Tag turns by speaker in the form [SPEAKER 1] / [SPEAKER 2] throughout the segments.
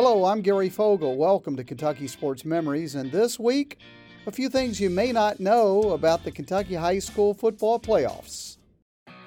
[SPEAKER 1] Hello, I'm Gary Fogle. Welcome to Kentucky Sports Memories. And this week, a few things you may not know about the Kentucky High School football playoffs.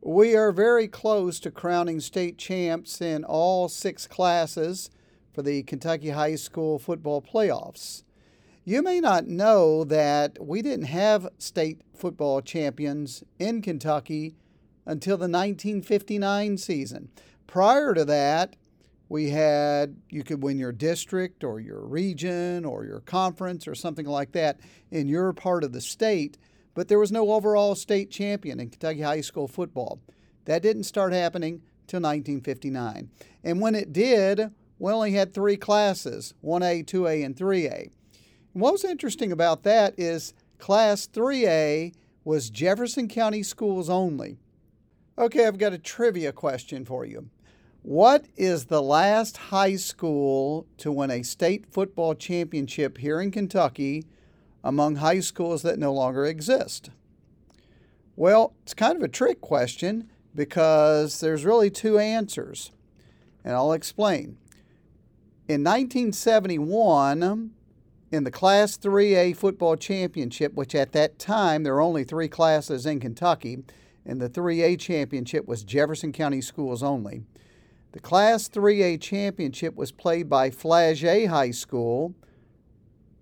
[SPEAKER 1] We are very close to crowning state champs in all six classes for the Kentucky High School football playoffs. You may not know that we didn't have state football champions in Kentucky until the 1959 season. Prior to that, we had you could win your district or your region or your conference or something like that in your part of the state but there was no overall state champion in Kentucky high school football. That didn't start happening till 1959. And when it did, we only had three classes 1A, 2A, and 3A. And what was interesting about that is Class 3A was Jefferson County schools only. Okay, I've got a trivia question for you. What is the last high school to win a state football championship here in Kentucky among high schools that no longer exist? Well, it's kind of a trick question because there's really two answers, and I'll explain. In 1971, in the Class 3A football championship, which at that time there were only three classes in Kentucky, and the 3A championship was Jefferson County schools only. The Class 3A championship was played by Flaget High School,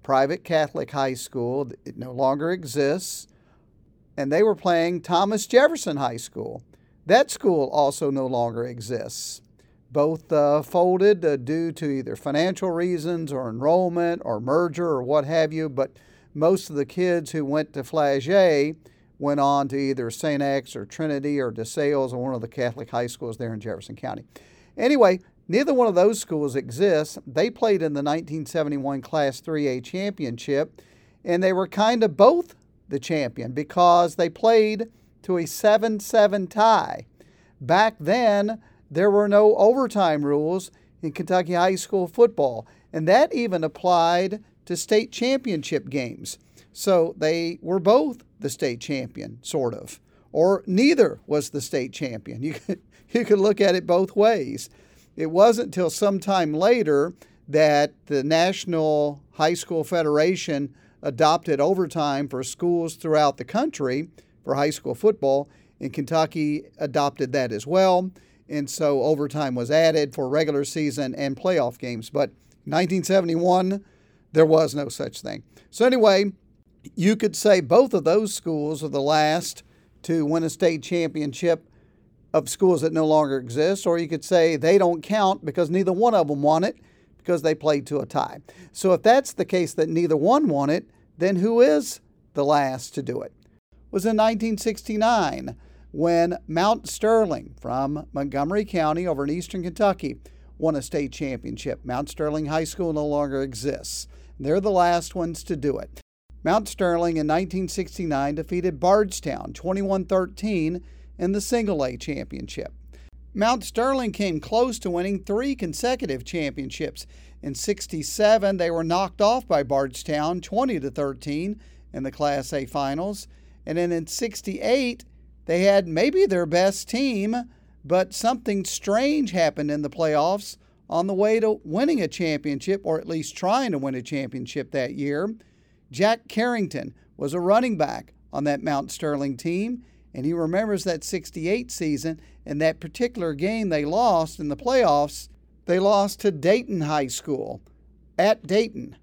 [SPEAKER 1] private Catholic high school. It no longer exists. And they were playing Thomas Jefferson High School. That school also no longer exists. Both uh, folded uh, due to either financial reasons or enrollment or merger or what have you, but most of the kids who went to Flaget went on to either St. X or Trinity or DeSales or one of the Catholic high schools there in Jefferson County. Anyway, Neither one of those schools exists. They played in the 1971 Class 3A championship, and they were kind of both the champion because they played to a 7 7 tie. Back then, there were no overtime rules in Kentucky high school football, and that even applied to state championship games. So they were both the state champion, sort of, or neither was the state champion. You could, you could look at it both ways. It wasn't until sometime later that the National High School Federation adopted overtime for schools throughout the country for high school football, and Kentucky adopted that as well. And so overtime was added for regular season and playoff games. But 1971, there was no such thing. So, anyway, you could say both of those schools are the last to win a state championship of schools that no longer exist, or you could say they don't count because neither one of them won it because they played to a tie. So if that's the case that neither one won it, then who is the last to do it? it was in 1969 when Mount Sterling from Montgomery County over in eastern Kentucky won a state championship. Mount Sterling High School no longer exists. They're the last ones to do it. Mount Sterling in 1969 defeated Bardstown 21 13 in the Single A championship. Mount Sterling came close to winning three consecutive championships. In 67, they were knocked off by Bardstown 20 to 13 in the Class A finals. And then in 68, they had maybe their best team, but something strange happened in the playoffs on the way to winning a championship, or at least trying to win a championship that year. Jack Carrington was a running back on that Mount Sterling team, and he remembers that 68 season and that particular game they lost in the playoffs. They lost to Dayton High School at Dayton.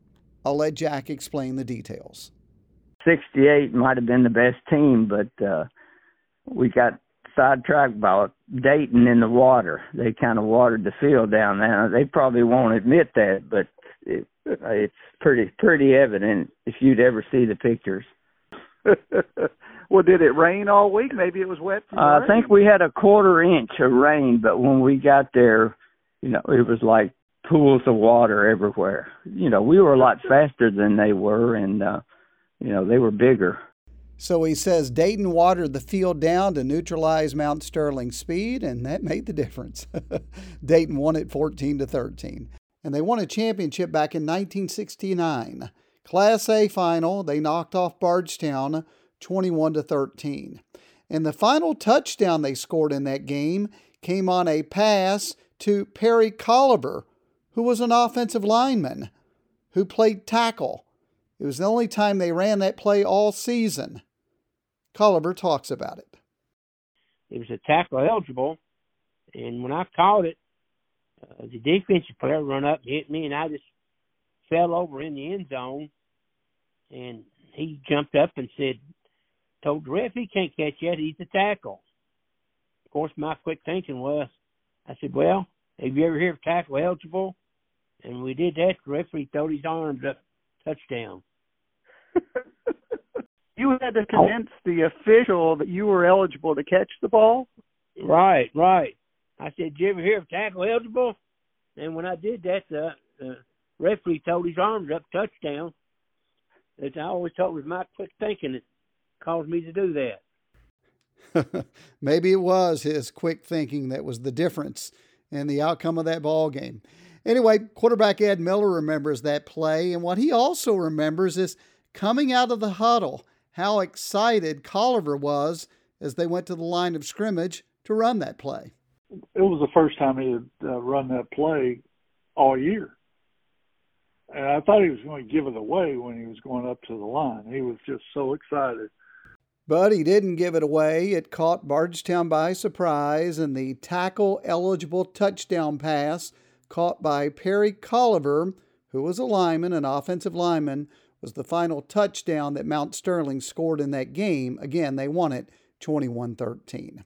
[SPEAKER 1] I'll let Jack explain the details.
[SPEAKER 2] 68 might have been the best team, but uh, we got sidetracked by Dayton in the water. They kind of watered the field down there. They probably won't admit that, but it, it's pretty pretty evident if you'd ever see the pictures.
[SPEAKER 3] Well, did it rain all week? Maybe it was wet.
[SPEAKER 2] Uh, I think we had a quarter inch of rain, but when we got there, you know, it was like pools of water everywhere. You know, we were a lot faster than they were, and uh, you know they were bigger.
[SPEAKER 1] So he says Dayton watered the field down to neutralize Mount Sterling's speed, and that made the difference. Dayton won it 14 to 13, and they won a championship back in 1969. Class A final, they knocked off Bardstown 21 to 13. And the final touchdown they scored in that game came on a pass to Perry Colliver, who was an offensive lineman who played tackle. It was the only time they ran that play all season. Colliver talks about it.
[SPEAKER 4] It was a tackle eligible, and when I caught it, uh, the defensive player run up and hit me, and I just fell over in the end zone. And he jumped up and said, told the ref he can't catch yet, he's a tackle. Of course, my quick thinking was, I said, well, have you ever heard of tackle eligible? And we did that. The referee threw his arms up, touchdown.
[SPEAKER 3] you had to convince the official that you were eligible to catch the ball?
[SPEAKER 4] Right, right. I said, did you ever hear of tackle eligible? And when I did that, the, the referee told his arms up, touchdown. As I always thought was my quick thinking that caused me to do
[SPEAKER 1] that. Maybe it was his quick thinking that was the difference in the outcome of that ball game. Anyway, quarterback Ed Miller remembers that play, and what he also remembers is coming out of the huddle, how excited Colliver was as they went to the line of scrimmage to run that play.
[SPEAKER 5] It was the first time he had uh, run that play all year. And I thought he was going to give it away when he was going up to the line. He was just so excited.
[SPEAKER 1] But he didn't give it away. It caught Bardstown by surprise, and the tackle eligible touchdown pass caught by Perry Colliver, who was a lineman, an offensive lineman, was the final touchdown that Mount Sterling scored in that game. Again, they won it 21 13.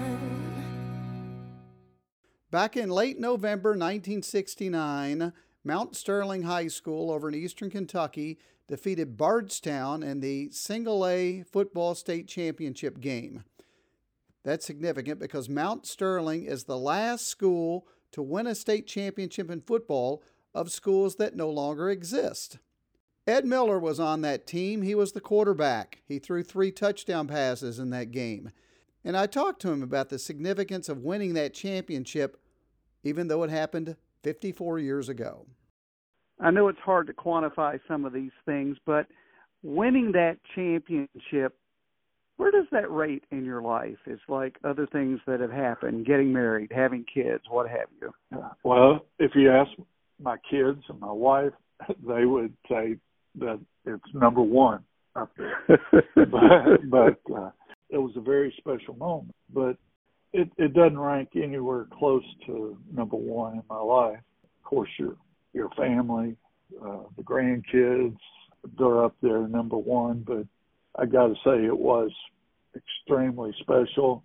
[SPEAKER 1] Back in late November 1969, Mount Sterling High School over in eastern Kentucky defeated Bardstown in the Single A Football State Championship game. That's significant because Mount Sterling is the last school to win a state championship in football of schools that no longer exist. Ed Miller was on that team. He was the quarterback. He threw three touchdown passes in that game. And I talked to him about the significance of winning that championship, even though it happened 54 years ago.
[SPEAKER 3] I know it's hard to quantify some of these things, but winning that championship, where does that rate in your life? It's like other things that have happened, getting married, having kids, what have you.
[SPEAKER 5] Well, if you ask my kids and my wife, they would say that it's number one up there. but but uh, it was a very special moment. But it it doesn't rank anywhere close to number one in my life. Of course, your your family, uh, the grandkids, they're up there number one. But I got to say, it was extremely special.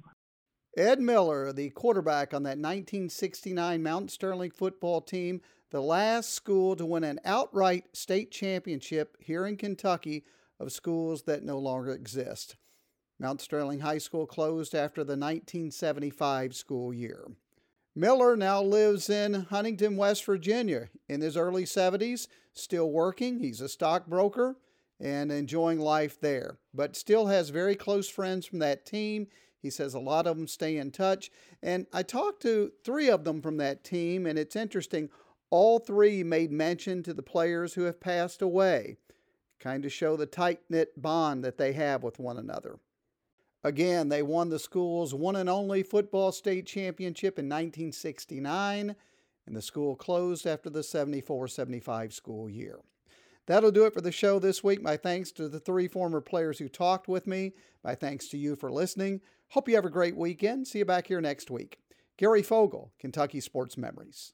[SPEAKER 1] Ed Miller, the quarterback on that 1969 Mount Sterling football team, the last school to win an outright state championship here in Kentucky of schools that no longer exist. Mount Sterling High School closed after the 1975 school year. Miller now lives in Huntington, West Virginia. In his early 70s, still working. He's a stockbroker and enjoying life there, but still has very close friends from that team. He says a lot of them stay in touch. And I talked to three of them from that team, and it's interesting. All three made mention to the players who have passed away, kind of show the tight knit bond that they have with one another. Again, they won the school's one and only football state championship in 1969, and the school closed after the 74 75 school year. That'll do it for the show this week. My thanks to the three former players who talked with me. My thanks to you for listening. Hope you have a great weekend. See you back here next week. Gary Fogle, Kentucky Sports Memories.